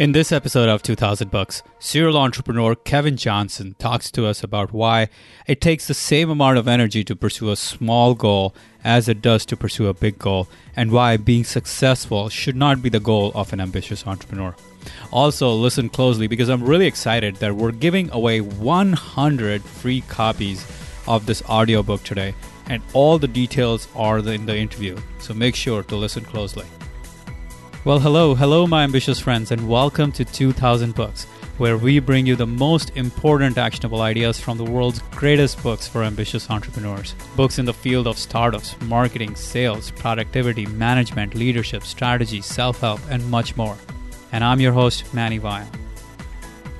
In this episode of 2000 Books, serial entrepreneur Kevin Johnson talks to us about why it takes the same amount of energy to pursue a small goal as it does to pursue a big goal, and why being successful should not be the goal of an ambitious entrepreneur. Also, listen closely because I'm really excited that we're giving away 100 free copies of this audiobook today, and all the details are in the interview, so make sure to listen closely. Well, hello, hello, my ambitious friends, and welcome to 2000 Books, where we bring you the most important actionable ideas from the world's greatest books for ambitious entrepreneurs. Books in the field of startups, marketing, sales, productivity, management, leadership, strategy, self help, and much more. And I'm your host, Manny Vaya.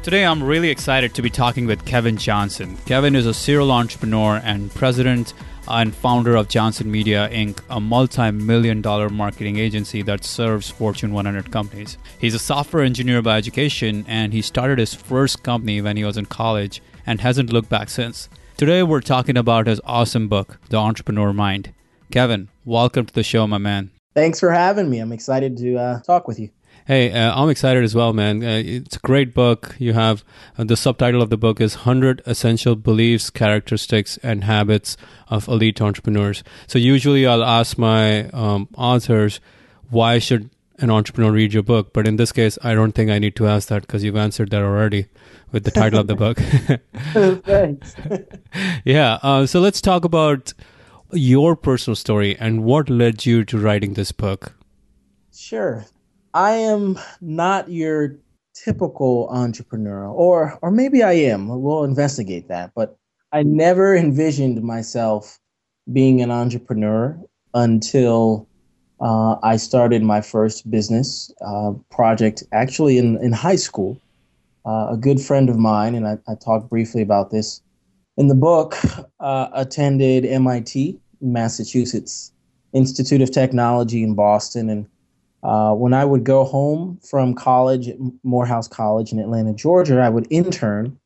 Today, I'm really excited to be talking with Kevin Johnson. Kevin is a serial entrepreneur and president and founder of Johnson Media Inc., a multi million dollar marketing agency that serves Fortune 100 companies. He's a software engineer by education, and he started his first company when he was in college and hasn't looked back since. Today, we're talking about his awesome book, The Entrepreneur Mind. Kevin, welcome to the show, my man. Thanks for having me. I'm excited to uh, talk with you. Hey, uh, I'm excited as well, man. Uh, it's a great book. You have uh, the subtitle of the book is 100 Essential Beliefs, Characteristics, and Habits of Elite Entrepreneurs. So, usually I'll ask my um, authors, why should an entrepreneur read your book? But in this case, I don't think I need to ask that because you've answered that already with the title of the book. Thanks. yeah. Uh, so, let's talk about your personal story and what led you to writing this book. Sure. I am not your typical entrepreneur, or or maybe I am. We'll investigate that. But I never envisioned myself being an entrepreneur until uh, I started my first business uh, project, actually in in high school. Uh, a good friend of mine, and I, I talked briefly about this in the book, uh, attended MIT, Massachusetts Institute of Technology in Boston, and uh, when I would go home from college at Morehouse College in Atlanta, Georgia, I would intern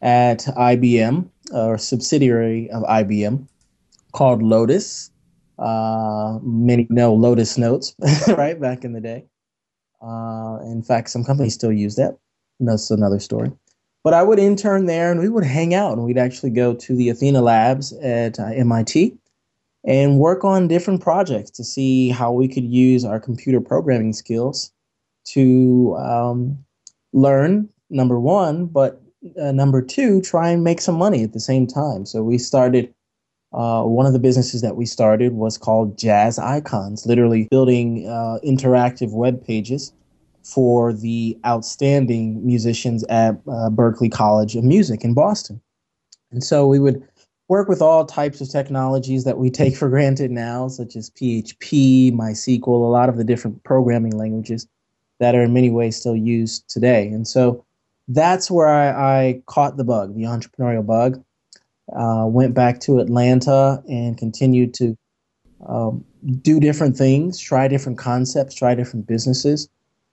at IBM, or subsidiary of IBM, called Lotus. Uh, many know Lotus Notes, right, back in the day. Uh, in fact, some companies still use that. That's another story. But I would intern there and we would hang out and we'd actually go to the Athena Labs at uh, MIT and work on different projects to see how we could use our computer programming skills to um, learn, number one, but uh, number two, try and make some money at the same time. So we started. Uh, one of the businesses that we started was called Jazz Icons, literally building uh, interactive web pages for the outstanding musicians at uh, Berklee College of Music in Boston. And so we would work with all types of technologies that we take for granted now, such as PHP, MySQL, a lot of the different programming languages that are in many ways still used today. And so that's where I, I caught the bug, the entrepreneurial bug. Uh, went back to Atlanta and continued to um, do different things, try different concepts, try different businesses,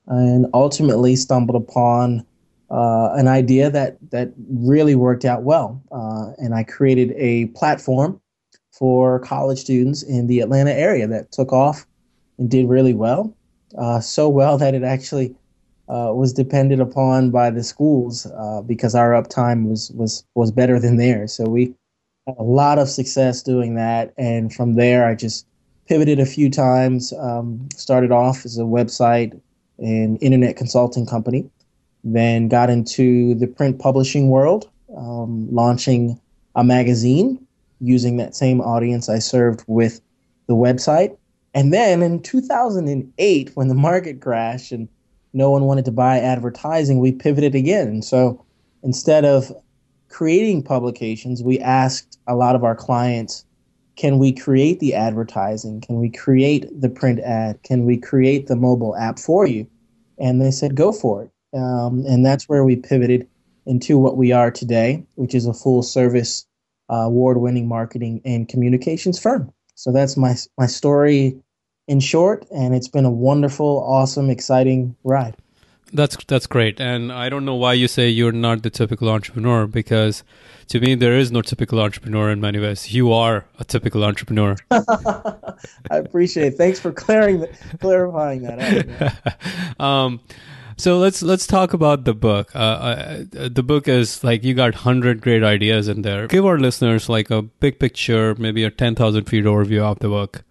and ultimately stumbled upon uh, an idea that that really worked out well, uh, and I created a platform for college students in the Atlanta area that took off and did really well, uh, so well that it actually uh, was depended upon by the schools uh, because our uptime was was was better than theirs. So we had a lot of success doing that, and from there I just pivoted a few times. Um, started off as a website and internet consulting company then got into the print publishing world, um, launching a magazine using that same audience I served with the website. And then in 2008, when the market crashed and no one wanted to buy advertising, we pivoted again. So instead of creating publications, we asked a lot of our clients, can we create the advertising? Can we create the print ad? Can we create the mobile app for you? And they said, go for it. Um, and that's where we pivoted into what we are today, which is a full service, uh, award winning marketing and communications firm. So that's my, my story in short, and it's been a wonderful, awesome, exciting ride. That's that's great, and I don't know why you say you're not the typical entrepreneur because to me there is no typical entrepreneur in many ways. You are a typical entrepreneur. I appreciate. it. Thanks for clearing the, clarifying that. um, So let's let's talk about the book. Uh, uh, the book is like you got hundred great ideas in there. Give our listeners like a big picture, maybe a ten thousand feet overview of the book.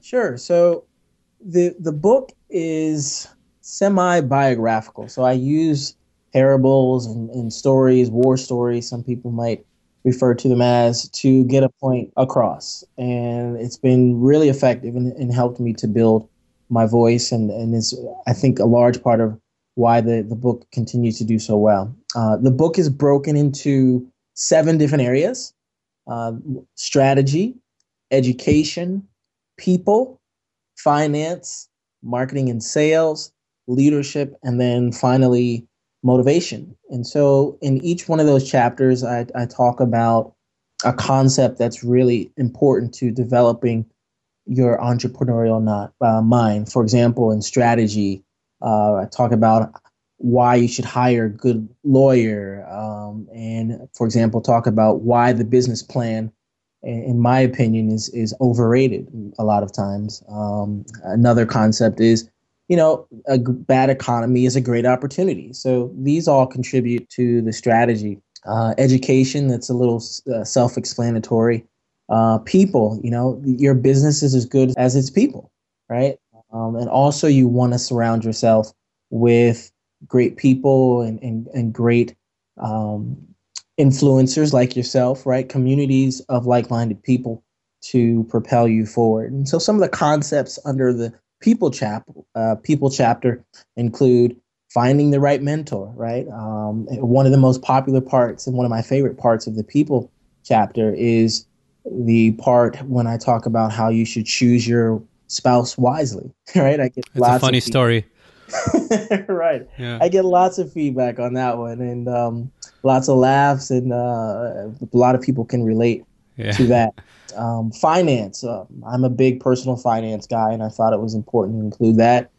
Sure. So the the book is semi biographical. So I use parables and, and stories, war stories. Some people might refer to them as to get a point across, and it's been really effective and, and helped me to build my voice, and and is I think a large part of why the the book continues to do so well. Uh, the book is broken into seven different areas: uh, strategy, education, people, finance, marketing and sales, leadership, and then finally motivation. And so in each one of those chapters, I, I talk about a concept that's really important to developing your entrepreneurial not, uh, mind. For example, in strategy, uh, I talk about why you should hire a good lawyer, um, and for example, talk about why the business plan, in my opinion, is is overrated a lot of times. Um, another concept is, you know, a bad economy is a great opportunity. So these all contribute to the strategy. Uh, education, that's a little uh, self-explanatory uh, people. You know, your business is as good as its people, right? Um, and also, you want to surround yourself with great people and and, and great um, influencers like yourself, right? Communities of like-minded people to propel you forward. And so, some of the concepts under the people chap uh, people chapter include finding the right mentor, right? Um, one of the most popular parts and one of my favorite parts of the people chapter is the part when I talk about how you should choose your spouse wisely, right? I get it's lots a funny story. right. Yeah. I get lots of feedback on that one and um, lots of laughs, and uh, a lot of people can relate yeah. to that. Um, finance. Uh, I'm a big personal finance guy, and I thought it was important to include that.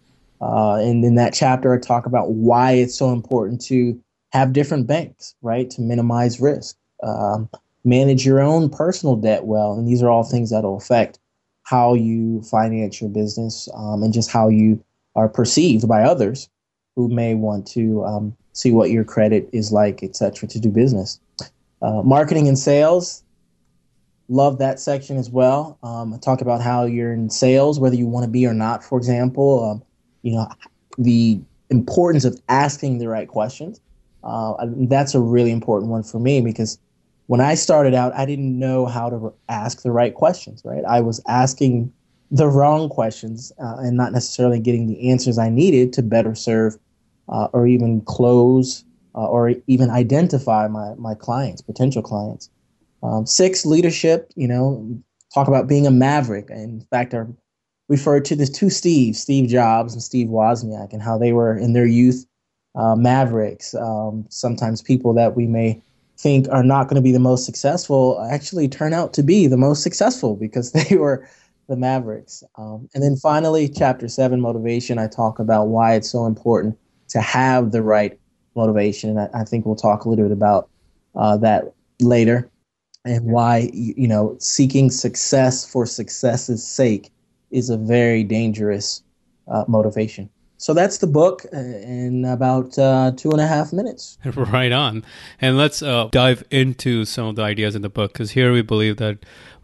Uh, and in that chapter, I talk about why it's so important to have different banks, right, to minimize risk. Um, manage your own personal debt well. And these are all things that will affect how you finance your business um, and just how you are perceived by others who may want to um, see what your credit is like, etc., to do business. Uh, marketing and sales, love that section as well. Um, talk about how you're in sales, whether you want to be or not. For example, um, you know the importance of asking the right questions. Uh, that's a really important one for me because when I started out, I didn't know how to ask the right questions, right? I was asking the wrong questions uh, and not necessarily getting the answers I needed to better serve uh, or even close uh, or even identify my, my clients, potential clients. Um, six, leadership, you know, talk about being a maverick. In fact, I referred to the two Steves, Steve Jobs and Steve Wozniak, and how they were in their youth uh, mavericks, um, sometimes people that we may think are not going to be the most successful actually turn out to be the most successful because they were the Mavericks. Um, and then finally, chapter seven, motivation. I talk about why it's so important to have the right motivation. And I, I think we'll talk a little bit about uh, that later and why, you know, seeking success for success's sake is a very dangerous uh, motivation. So that's the book uh, in about uh, two and a half minutes. Right on. And let's uh, dive into some of the ideas in the book because here we believe that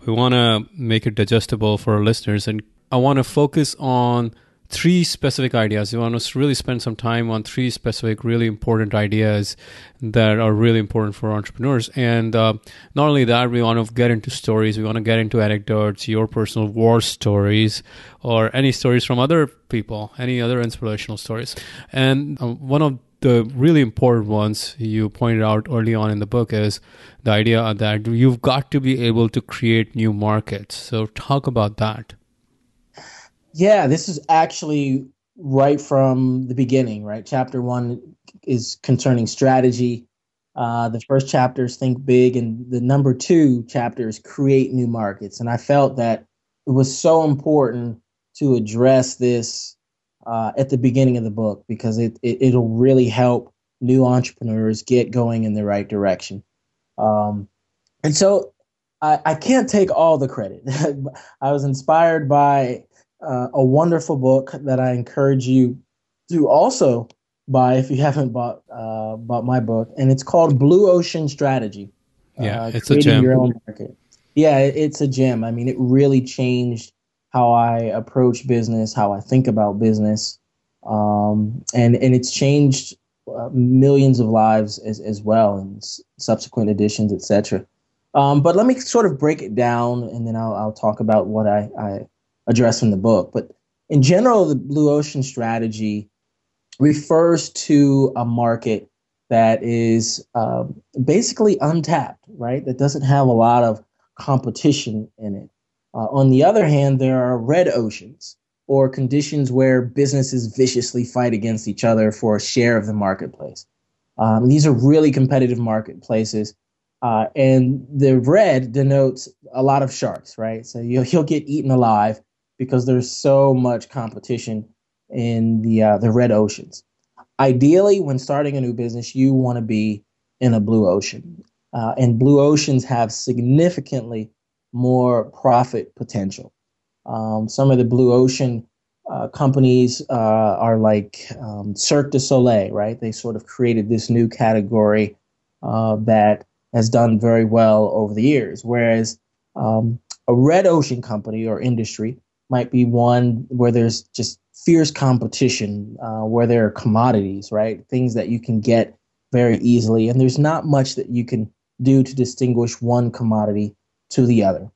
we want to make it digestible for our listeners. And I want to focus on three specific ideas. We want to really spend some time on three specific, really important ideas that are really important for entrepreneurs. And uh, not only that, we want to get into stories. We want to get into anecdotes, your personal war stories, or any stories from other people, any other inspirational stories. And uh, one of the really important ones you pointed out early on in the book is the idea that you've got to be able to create new markets. So, talk about that. Yeah, this is actually right from the beginning, right? Chapter one is concerning strategy. Uh, the first chapter is think big, and the number two chapter is create new markets. And I felt that it was so important to address this uh, at the beginning of the book because it, it it'll really help new entrepreneurs get going in the right direction. Um, and so I, I can't take all the credit. I was inspired by uh, a wonderful book that I encourage you to also buy if you haven't bought uh, bought my book, and it's called Blue Ocean Strategy. Yeah, uh, it's a gem. Your own market. Yeah, it's a gem. I mean, it really changed how I approach business, how I think about business, um, and and it's changed uh, millions of lives as as well, and s- subsequent editions, etc. Um, but let me sort of break it down, and then I'll, I'll talk about what I, I address in the book. But in general, the blue ocean strategy refers to a market that is uh, basically untapped, right? That doesn't have a lot of competition in it. Uh, on the other hand, there are red oceans or conditions where businesses viciously fight against each other for a share of the marketplace. Um, these are really competitive marketplaces. Uh, and the red denotes a lot of sharks, right? So you'll, you'll get eaten alive because there's so much competition in the uh, the red oceans. Ideally, when starting a new business, you want to be in a blue ocean, uh, and blue oceans have significantly more profit potential. Um, some of the blue ocean uh, companies uh, are like um, Cirque du Soleil, right? They sort of created this new category uh, that has done very well over the years. Whereas um, a red ocean company or industry might be one where there's just fierce competition, uh, where there are commodities, right? Things that you can get very easily, and there's not much that you can do to distinguish one commodity to the other.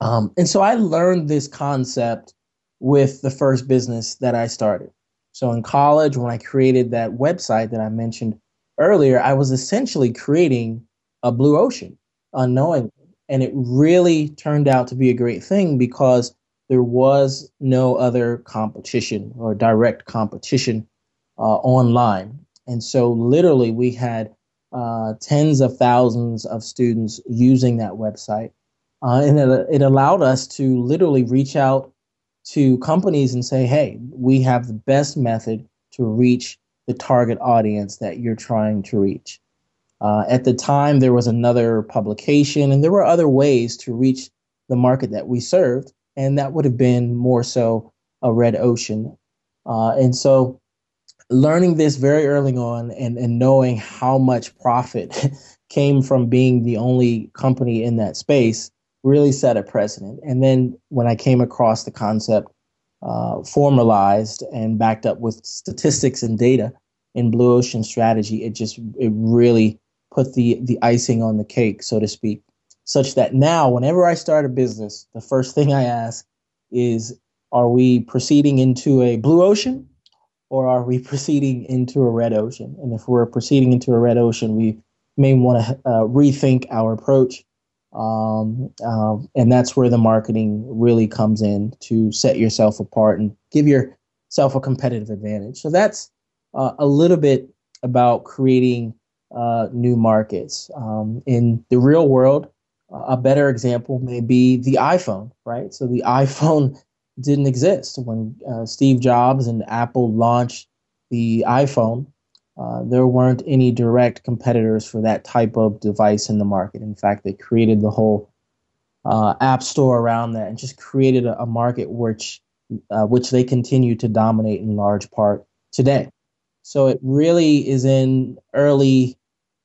Um, and so I learned this concept with the first business that I started. So in college, when I created that website that I mentioned earlier, I was essentially creating a blue ocean unknowingly. And it really turned out to be a great thing because there was no other competition or direct competition uh, online. And so, literally, we had uh, tens of thousands of students using that website. Uh, and it, it allowed us to literally reach out to companies and say, hey, we have the best method to reach the target audience that you're trying to reach. Uh, at the time, there was another publication, and there were other ways to reach the market that we served and that would have been more so a red ocean. Uh, and so, learning this very early on and, and knowing how much profit came from being the only company in that space really set a precedent. And then when I came across the concept uh, formalized and backed up with statistics and data in Blue Ocean Strategy, it just it really put the the icing on the cake, so to speak such that now, whenever I start a business, the first thing I ask is, are we proceeding into a blue ocean or are we proceeding into a red ocean? And if we're proceeding into a red ocean, we may want to uh, rethink our approach. Um, uh, and that's where the marketing really comes in to set yourself apart and give yourself a competitive advantage. So that's uh, a little bit about creating uh, new markets. Um, in the real world, a better example may be the iPhone, right? So the iPhone didn't exist when uh, Steve Jobs and Apple launched the iPhone. Uh, there weren't any direct competitors for that type of device in the market. In fact, they created the whole uh, app store around that and just created a, a market which uh, which they continue to dominate in large part today. So it really is in early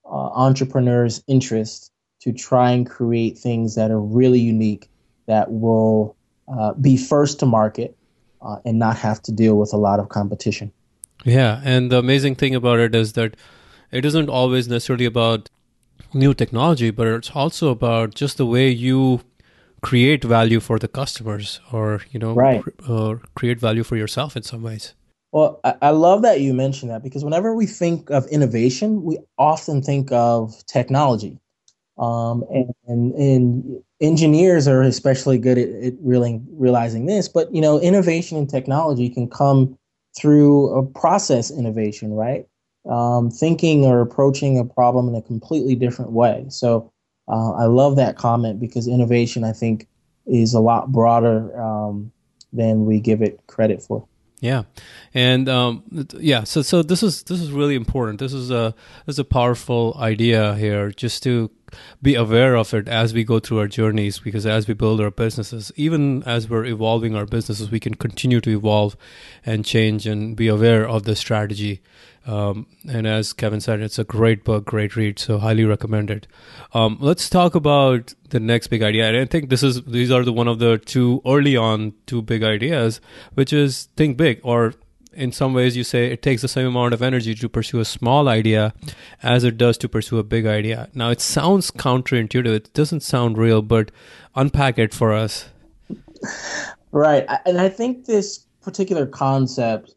uh, entrepreneurs' interest to try and create things that are really unique that will uh, be first to market uh, and not have to deal with a lot of competition. Yeah, and the amazing thing about it is that it isn't always necessarily about new technology, but it's also about just the way you create value for the customers or you know right. cr- create value for yourself in some ways well I, I love that you mentioned that because whenever we think of innovation we often think of technology um, and, and, and, engineers are especially good at, at really realizing this. But you know, innovation and technology can come through a process innovation, right? Um, thinking or approaching a problem in a completely different way. So uh, I love that comment because innovation, I think, is a lot broader um, than we give it credit for. Yeah, and um, yeah, so so this is this is really important. This is a this is a powerful idea here, just to be aware of it as we go through our journeys because as we build our businesses even as we're evolving our businesses we can continue to evolve and change and be aware of the strategy um, and as Kevin said, it's a great book, great read, so highly recommended. Um, let's talk about the next big idea. And I think this is these are the one of the two early on two big ideas, which is think big. Or in some ways, you say it takes the same amount of energy to pursue a small idea as it does to pursue a big idea. Now it sounds counterintuitive. It doesn't sound real, but unpack it for us. Right, and I think this particular concept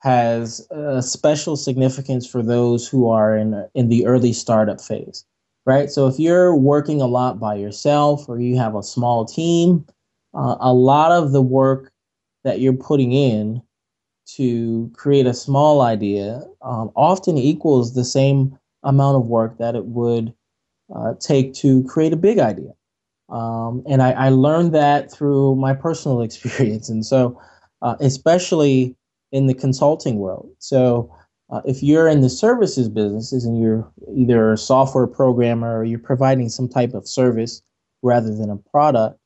has a special significance for those who are in in the early startup phase, right? So if you're working a lot by yourself or you have a small team, uh, a lot of the work that you're putting in to create a small idea um, often equals the same amount of work that it would uh, take to create a big idea. Um, and I, I, learned that through my personal experience. And so, uh, especially in the consulting world. So uh, if you're in the services businesses and you're either a software programmer or you're providing some type of service rather than a product,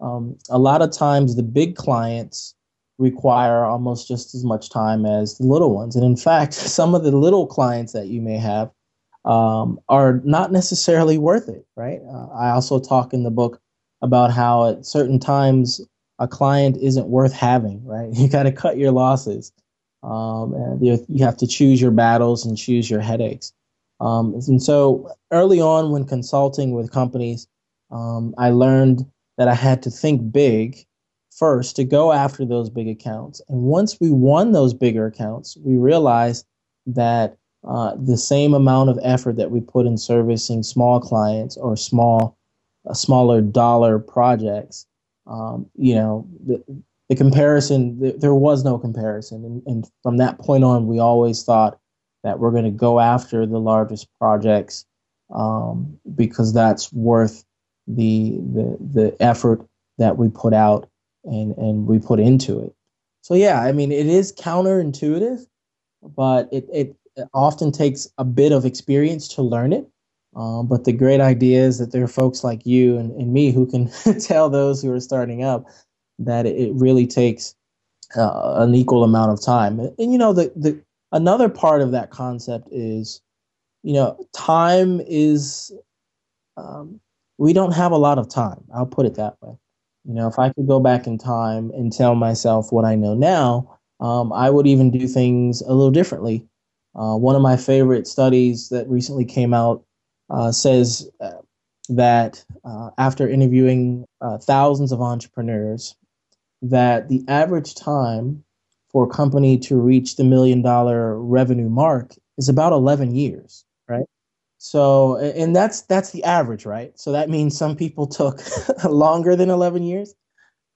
um, a lot of times the big clients require almost just as much time as the little ones. And in fact, some of the little clients that you may have um, are not necessarily worth it, right? Uh, I also talk in the book about how at certain times a client isn't worth having, right? You got to cut your losses. Um, and you, have to choose your battles and choose your headaches. Um, and so early on, when consulting with companies, um, I learned that I had to think big first to go after those big accounts. And once we won those bigger accounts, we realized that uh, the same amount of effort that we put in servicing small clients or small, uh, smaller dollar projects um, you know, the, the comparison, the, there was no comparison. And, and, from that point on, we always thought that we're going to go after the largest projects um, because that's worth the, the, the effort that we put out and, and we put into it. So, yeah, I mean, it is counterintuitive, but it, it often takes a bit of experience to learn it. Um, but the great idea is that there are folks like you and, and me who can tell those who are starting up that it really takes uh, an equal amount of time. And, and, you know, the, the another part of that concept is, you know, time is um, we don't have a lot of time. I'll put it that way. You know, if I could go back in time and tell myself what I know now, um, I would even do things a little differently. Uh, one of my favorite studies that recently came out uh, says uh, that uh, after interviewing uh, thousands of entrepreneurs, that the average time for a company to reach the million dollar revenue mark is about 11 years? So, and that's that's the average, right? So that means some people took longer than 11 years,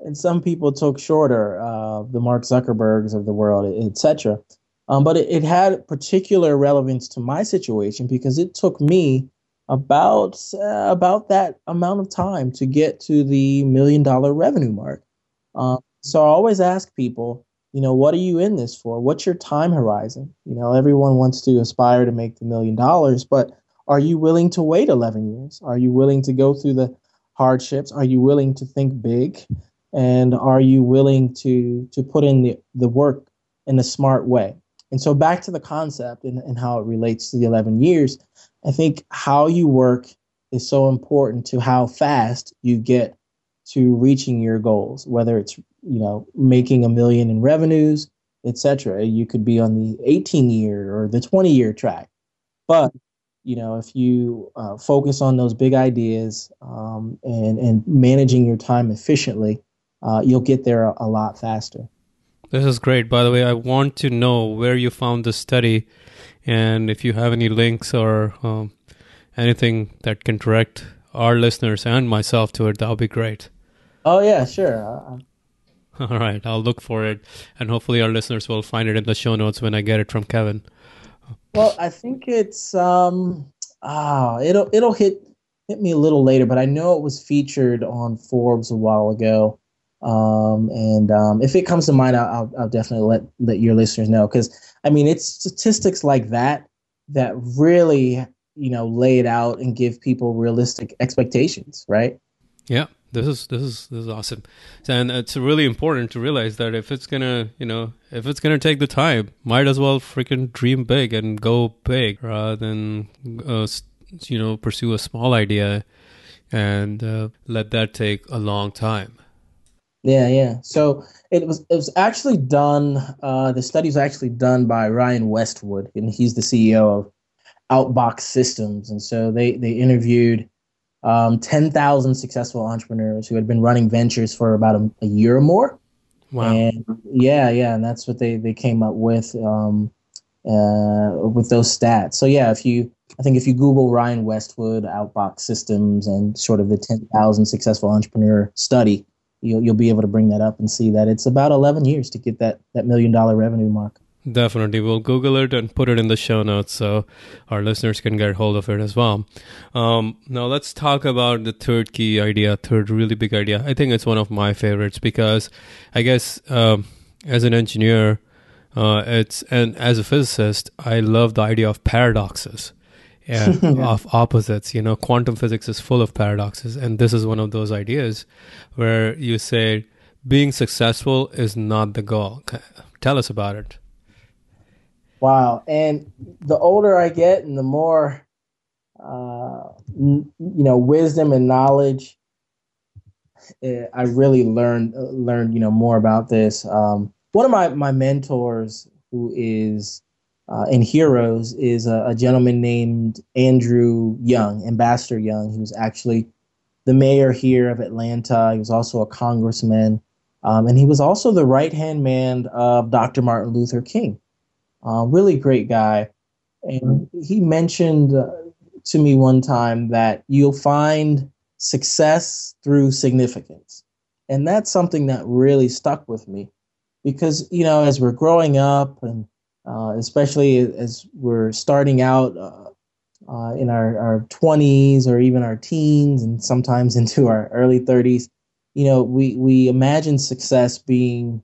and some people took shorter. Uh, the Mark Zuckerbergs of the world, etc. Um, but it, it had particular relevance to my situation because it took me about uh, about that amount of time to get to the million dollar revenue mark. Um, so I always ask people, you know, what are you in this for? What's your time horizon? You know, everyone wants to aspire to make the million dollars, but are you willing to wait 11 years? Are you willing to go through the hardships? Are you willing to think big? And are you willing to to put in the, the work in a smart way? And so back to the concept and, and how it relates to the 11 years, I think how you work is so important to how fast you get to reaching your goals, whether it's, you know, making a million in revenues, etc. You could be on the 18 year or the 20 year track. But, you know, if you uh, focus on those big ideas um, and, and managing your time efficiently, uh, you'll get there a, a lot faster. This is great. By the way, I want to know where you found this study and if you have any links or um, anything that can direct our listeners and myself to it, that would be great. Oh, yeah, sure. Uh, uh, All right, I'll look for it, and hopefully our listeners will find it in the show notes when I get it from Kevin. Well, I think it's um ah it'll it'll hit hit me a little later, but I know it was featured on Forbes a while ago. Um, and um, if it comes to mind, I'll, I'll definitely let let your listeners know because I mean it's statistics like that that really you know lay it out and give people realistic expectations, right? Yeah, this is this is this is awesome, and it's really important to realize that if it's gonna you know if it's gonna take the time, might as well freaking dream big and go big rather than uh, you know pursue a small idea and uh, let that take a long time. Yeah, yeah. So it was it was actually done. Uh, the study was actually done by Ryan Westwood, and he's the CEO of Outbox Systems. And so they they interviewed um, ten thousand successful entrepreneurs who had been running ventures for about a, a, year or more. Wow. And yeah, yeah, and that's what they they came up with um, uh, with those stats. So yeah, if you I think if you Google Ryan Westwood Outbox Systems and sort of the ten thousand successful entrepreneur study you'll you'll be able to bring that up and see that it's about 11 years to get that that million dollar revenue mark. Definitely. We'll Google it and put it in the show notes so our listeners can get hold of it as well. Um, now, let's talk about the third key idea, third really big idea. I think it's one of my favorites because I guess um, as an engineer, uh, it's and as a physicist, I love the idea of paradoxes yeah, of opposites. You know, quantum physics is full of paradoxes, and this is one of those ideas where you say being successful is not the goal. Tell us about it. Wow, and the older I get, and the more uh, you know, wisdom and knowledge, eh, I really learned learned you know more about this. Um, one of my my mentors, who is uh, in Heroes is a, a, gentleman named Andrew Young, Ambassador Young. He was actually the mayor here of Atlanta. He was also a congressman. Um, and he was also the right hand man of Dr. Martin Luther King. Uh, really great guy. And he mentioned uh, to me one time that you'll find success through significance. And that's something that really stuck with me because, you know, as we're growing up and uh, especially as we're starting out uh, uh, in our, our 20s or even our teens and sometimes into our early 30s. You know, we, we imagine success being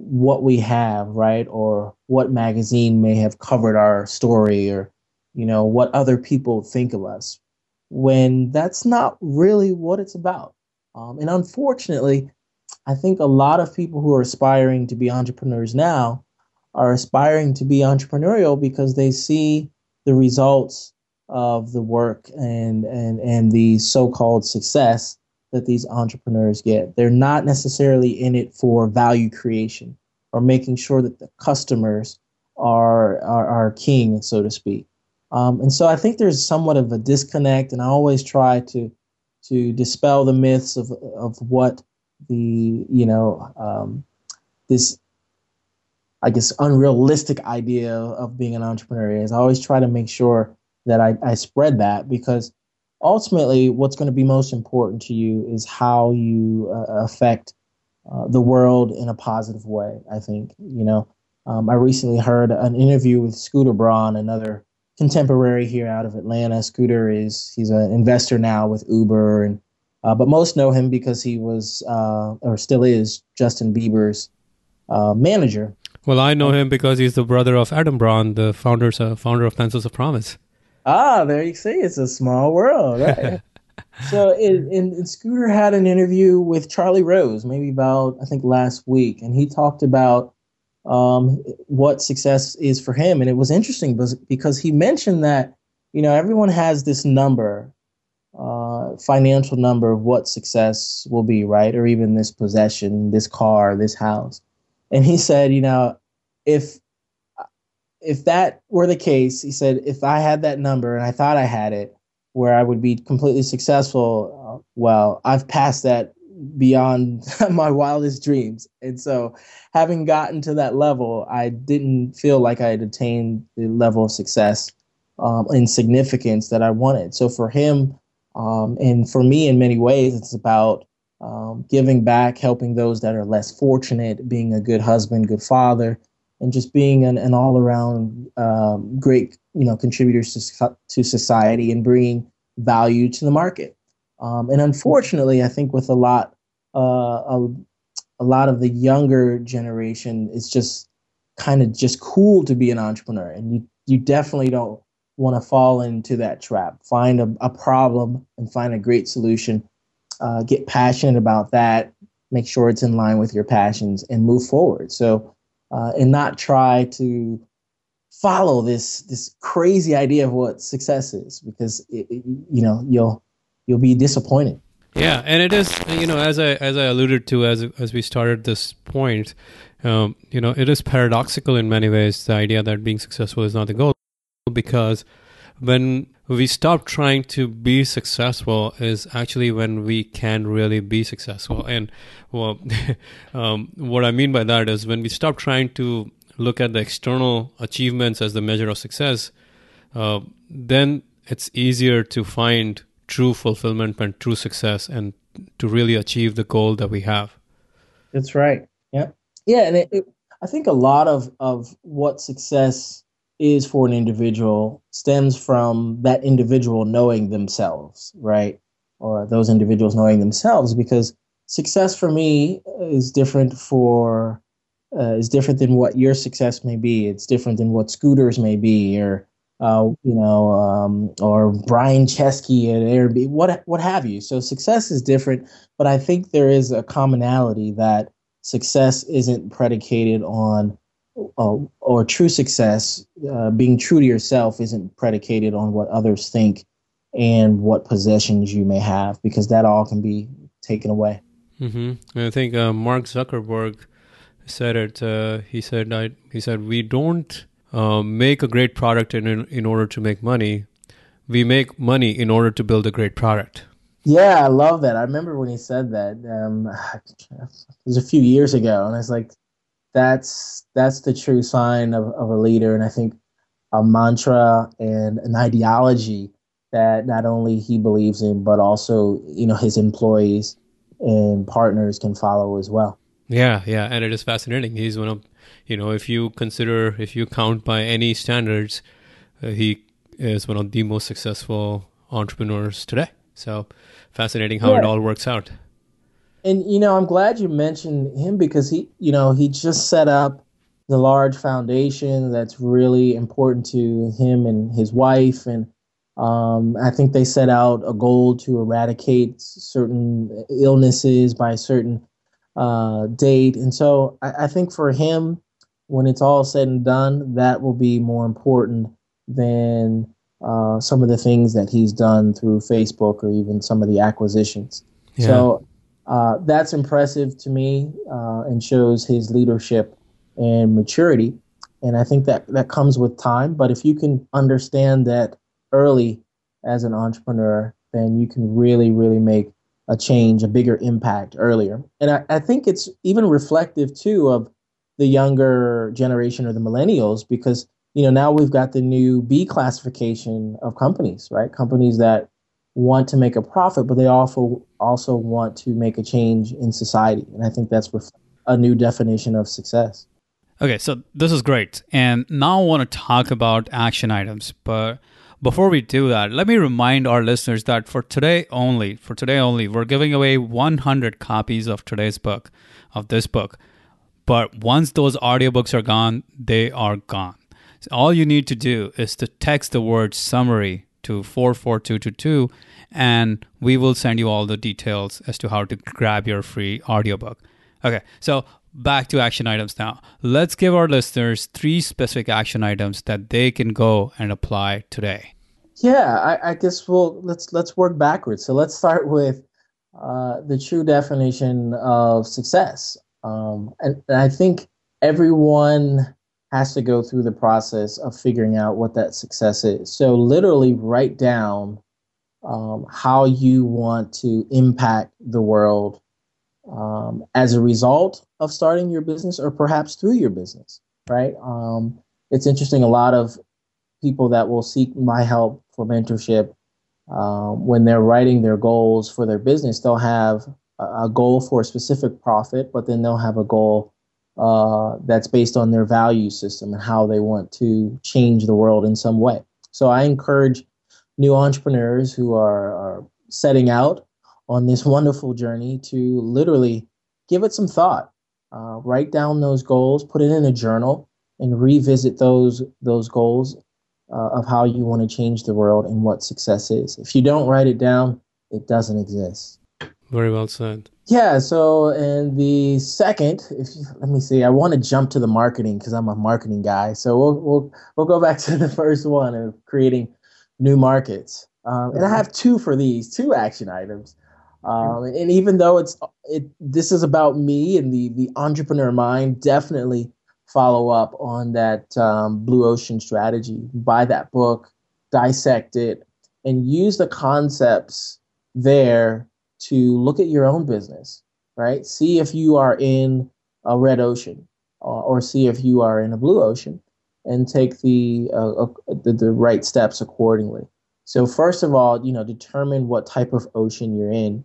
what we have, right? Or what magazine may have covered our story or, you know, what other people think of us when that's not really what it's about. Um, and unfortunately, I think a lot of people who are aspiring to be entrepreneurs now are aspiring to be entrepreneurial because they see the results of the work and and and the so-called success that these entrepreneurs get. They're not necessarily in it for value creation or making sure that the customers are are, are king, so to speak. Um, and so I think there's somewhat of a disconnect, and I always try to to dispel the myths of of what the you know um, this I guess, unrealistic idea of being an entrepreneur is. I always try to make sure that I, I spread that because ultimately, what's going to be most important to you is how you uh, affect uh, the world in a positive way. I think, you know, um, I recently heard an interview with Scooter Braun, another contemporary here out of Atlanta. Scooter is he's an investor now with Uber, and uh, but most know him because he was uh, or still is Justin Bieber's uh, manager well, I know him because he's the brother of Adam Braun, the founders, founder of Pencils of Promise. Ah, there you see, it's a small world, right? so, in Scooter had an interview with Charlie Rose, maybe about I think last week, and he talked about um, what success is for him, and it was interesting because he mentioned that you know everyone has this number, uh, financial number of what success will be, right, or even this possession, this car, this house and he said, you know, if if that were the case, he said, if I had that number and I thought I had it, where I would be completely successful, uh, well, I've passed that beyond my wildest dreams. And so, having gotten to that level, I didn't feel like I had attained the level of success um, and significance that I wanted. So, for him, um, and for me, in many ways, it's about um, giving back, helping those that are less fortunate, being a good husband, good father, and just being an, an all around um, great you know contributors to, to society and bringing value to the market. Um, and unfortunately, I think with a lot uh, a, a lot of the younger generation, it's just kind of just cool to be an entrepreneur, and you you definitely don't want to fall into that trap. Find a, a problem and find a great solution. Uh, get passionate about that. Make sure it's in line with your passions and move forward. So, uh, and not try to follow this this crazy idea of what success is because it, it, you know you'll you'll be disappointed. Yeah, and it is you know as I as I alluded to as as we started this point, um, you know it is paradoxical in many ways the idea that being successful is not the goal because when we stop trying to be successful is actually when we can really be successful. And well um, what i mean by that is when we stop trying to look at the external achievements as the measure of success uh, then it's easier to find true fulfillment and true success and to really achieve the goal that we have. That's right. Yeah yeah and it, it, i think a lot of of what success is for an individual stems from that individual knowing themselves, right? Or those individuals knowing themselves, because success for me is different for uh, is different than what your success may be. It's different than what Scooters may be, or uh, you know, um, or Brian Chesky at Airbnb, what what have you. So success is different, but I think there is a commonality that success isn't predicated on uh, or true success, uh, being true to yourself, isn't predicated on what others think and what possessions you may have, because that all can be taken away. Mm-hmm. I think uh, Mark Zuckerberg said it. Uh, he said, I, "He said we don't uh, make a great product in in order to make money. We make money in order to build a great product." Yeah, I love that. I remember when he said that. Um, it was a few years ago, and I was like, that's that's the true sign of, of a leader. And i think a mantra and an ideology that not only he believes in but also you know his employees and partners can follow as well. Yeah yeah. And it is fascinating. He's one of you know if you consider if you count by any standards uh, he is one of the most successful entrepreneurs today. So fascinating how yeah. it all works out and you know, I'm glad you mentioned him because he, you know, he just set up the large foundation that's really important to him and his wife, and um, I think they set out a goal to eradicate certain illnesses by a certain uh, date, and so I, I think for him, when it's all said and done, that will be more important than uh, some of the things that he's done through Facebook or even some of the acquisitions. Yeah. So uh, that's impressive to me uh, and shows his leadership and maturity. And I think that that comes with time. But if you can understand that early as an entrepreneur, then you can really, really make a change, a bigger impact earlier. And I, I think it's even reflective too of the younger generation or the millennials because you know now we've got the new B classification of companies, right? Companies that want to make a profit, but they also also want to make a change in society. And I think that's a new definition of success. Okay, so this is great. And now I want to talk about action items. But before we do that, let me remind our listeners that for today only, for today only, we're giving away 100 copies of today's book, of this book. But once those audiobooks are gone, they are gone. So all you need to do is to text the word summary to 44222 and we will send you all the details as to how to grab your free audiobook. Okay, so back to action items now. Let's give our listeners three specific action items that they can go and apply today. Yeah, I, I guess we'll let's let's work backwards. So let's start with uh, the true definition of success. Um, and, and I think everyone has to go through the process of figuring out what that success is. So, literally, write down um, how you want to impact the world um, as a result of starting your business or perhaps through your business, right? Um, it's interesting, a lot of people that will seek my help for mentorship. Um, when they're writing their goals for their business, they'll have a goal for a specific profit, but then they'll have a goal uh, that's based on their value system and how they want to change the world in some way. So I encourage new entrepreneurs who are, are setting out on this wonderful journey to literally give it some thought. Uh, write down those goals, put it in a journal, and revisit those those goals uh, of how you want to change the world and what success is. If you don't write it down, it doesn't exist. Very well said. Yeah. So, and the second, if you, let me see, I want to jump to the marketing because I'm a marketing guy. So we'll we'll we'll go back to the first one of creating new markets. Um, and I have two for these, two action items. Um, and even though it's it, this is about me and the the entrepreneur mind, definitely follow up on that um, blue ocean strategy. Buy that book, dissect it, and use the concepts there to look at your own business, right? See if you are in a red ocean uh, or see if you are in a blue ocean and take the, uh, uh, the, the right steps accordingly. So first of all, you know, determine what type of ocean you're in.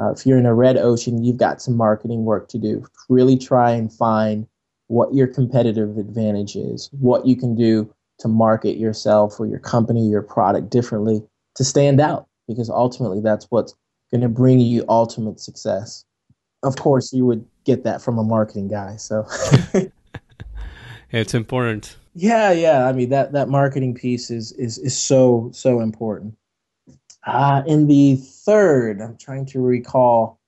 Uh, if you're in a red ocean, you've got some marketing work to do. Really try and find what your competitive advantage is, what you can do to market yourself or your company, your product differently to stand out, because ultimately that's what's going to bring you ultimate success. Of course, you would get that from a marketing guy. So it's important. Yeah, yeah. I mean that that marketing piece is is is so so important. Uh, in the third, I'm trying to recall.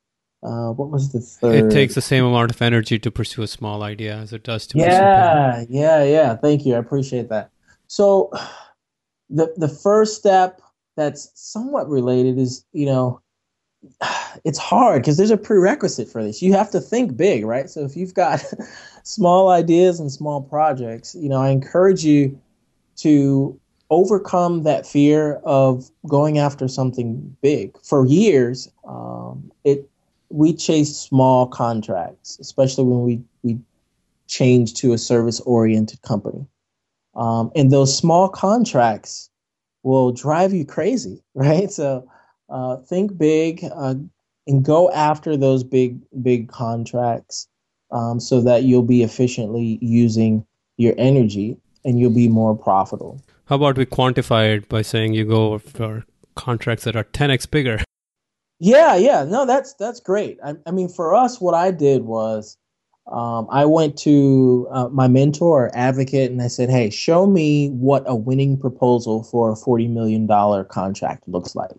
Uh, what was the third? It takes the same amount of energy to pursue a small idea as it does to. Yeah, yeah, yeah. Thank you. I appreciate that. So, the the first step that's somewhat related is you know it's hard because there's a prerequisite for this. You have to think big, right? So if you've got small ideas and small projects, you know, I encourage you to overcome that fear of going after something big. For years, um, it we chased small contracts, especially when we we changed to a service oriented company. Um, and those small contracts will drive you crazy, right? So uh, think big uh, and go after those big big contracts um, so that you'll be efficiently using your energy and you'll be more profitable. How about we quantify it by saying you go for contracts that are 10x bigger? Yeah, yeah, no, that's that's great. I, I mean, for us, what I did was um, I went to uh, my mentor or advocate and I said, "Hey, show me what a winning proposal for a forty million dollar contract looks like."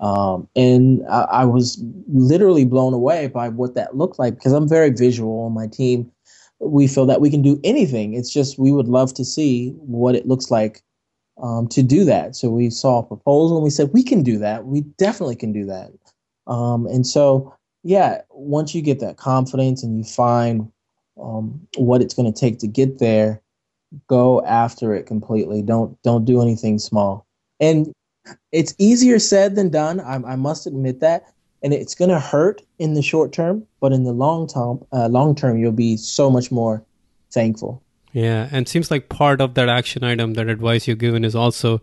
Um, and I, I, was literally blown away by what that looked like because I'm very visual on my team. We feel that we can do anything. It's just we would love to see what it looks like um, to do that. So we saw a proposal and we said, we can do that. We definitely can do that. Um, and so, yeah, once you get that confidence and you find um, what it's going to take to get there, go after it completely. Don't don't do anything small. And it's easier said than done. I, I must admit that, and it's going to hurt in the short term, but in the long term, uh, long term, you'll be so much more thankful. Yeah, and seems like part of that action item, that advice you're given, is also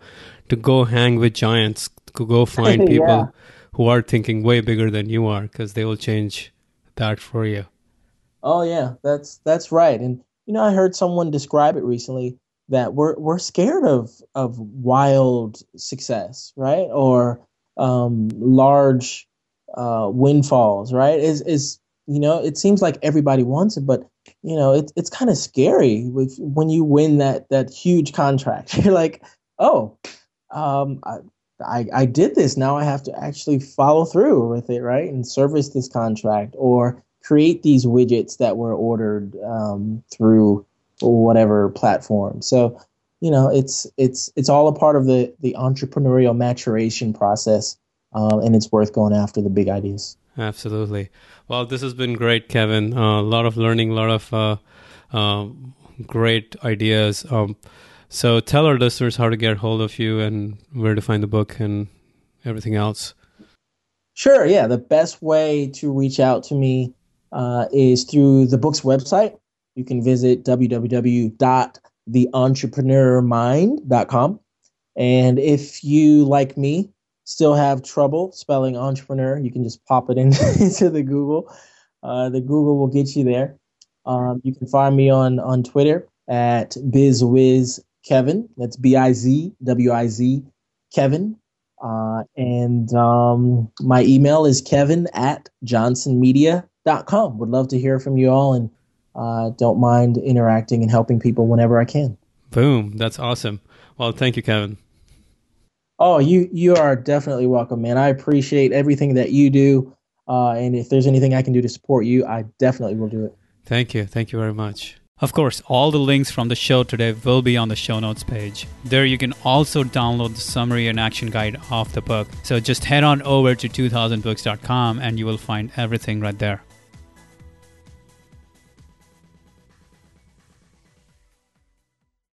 to go hang with giants, to go find people yeah. who are thinking way bigger than you are, because they will change that for you. Oh yeah, that's that's right. And you know, I heard someone describe it recently that we're we're scared of of wild success, right? Or um, large uh, windfalls, right? Is is you know, it seems like everybody wants it, but you know, it, it's kind of scary with, when you win that that huge contract. You're like, oh, um, I, I, I did this. Now I have to actually follow through with it, right? And service this contract or create these widgets that were ordered um, through whatever platform. So, you know, it's it's it's all a part of the the entrepreneurial maturation process, um, and it's worth going after the big ideas. Absolutely. Well, this has been great, Kevin. Uh, a lot of learning, a lot of uh, uh, great ideas. Um, so, tell our listeners how to get hold of you and where to find the book and everything else. Sure. Yeah, the best way to reach out to me uh, is through the book's website, you can visit www.theentrepreneurmind.com. And if you, like me, still have trouble spelling entrepreneur, you can just pop it in, into the Google. Uh, the Google will get you there. Um, you can find me on, on Twitter at BizWizKevin. That's B I Z W I Z Kevin. Uh, and um, my email is kevin at johnsonmedia.com. Would love to hear from you all and uh, don't mind interacting and helping people whenever I can. Boom. That's awesome. Well, thank you, Kevin. Oh, you you are definitely welcome, man. I appreciate everything that you do. Uh, and if there's anything I can do to support you, I definitely will do it. Thank you. Thank you very much. Of course, all the links from the show today will be on the show notes page. There you can also download the summary and action guide of the book. So just head on over to 2000books.com and you will find everything right there.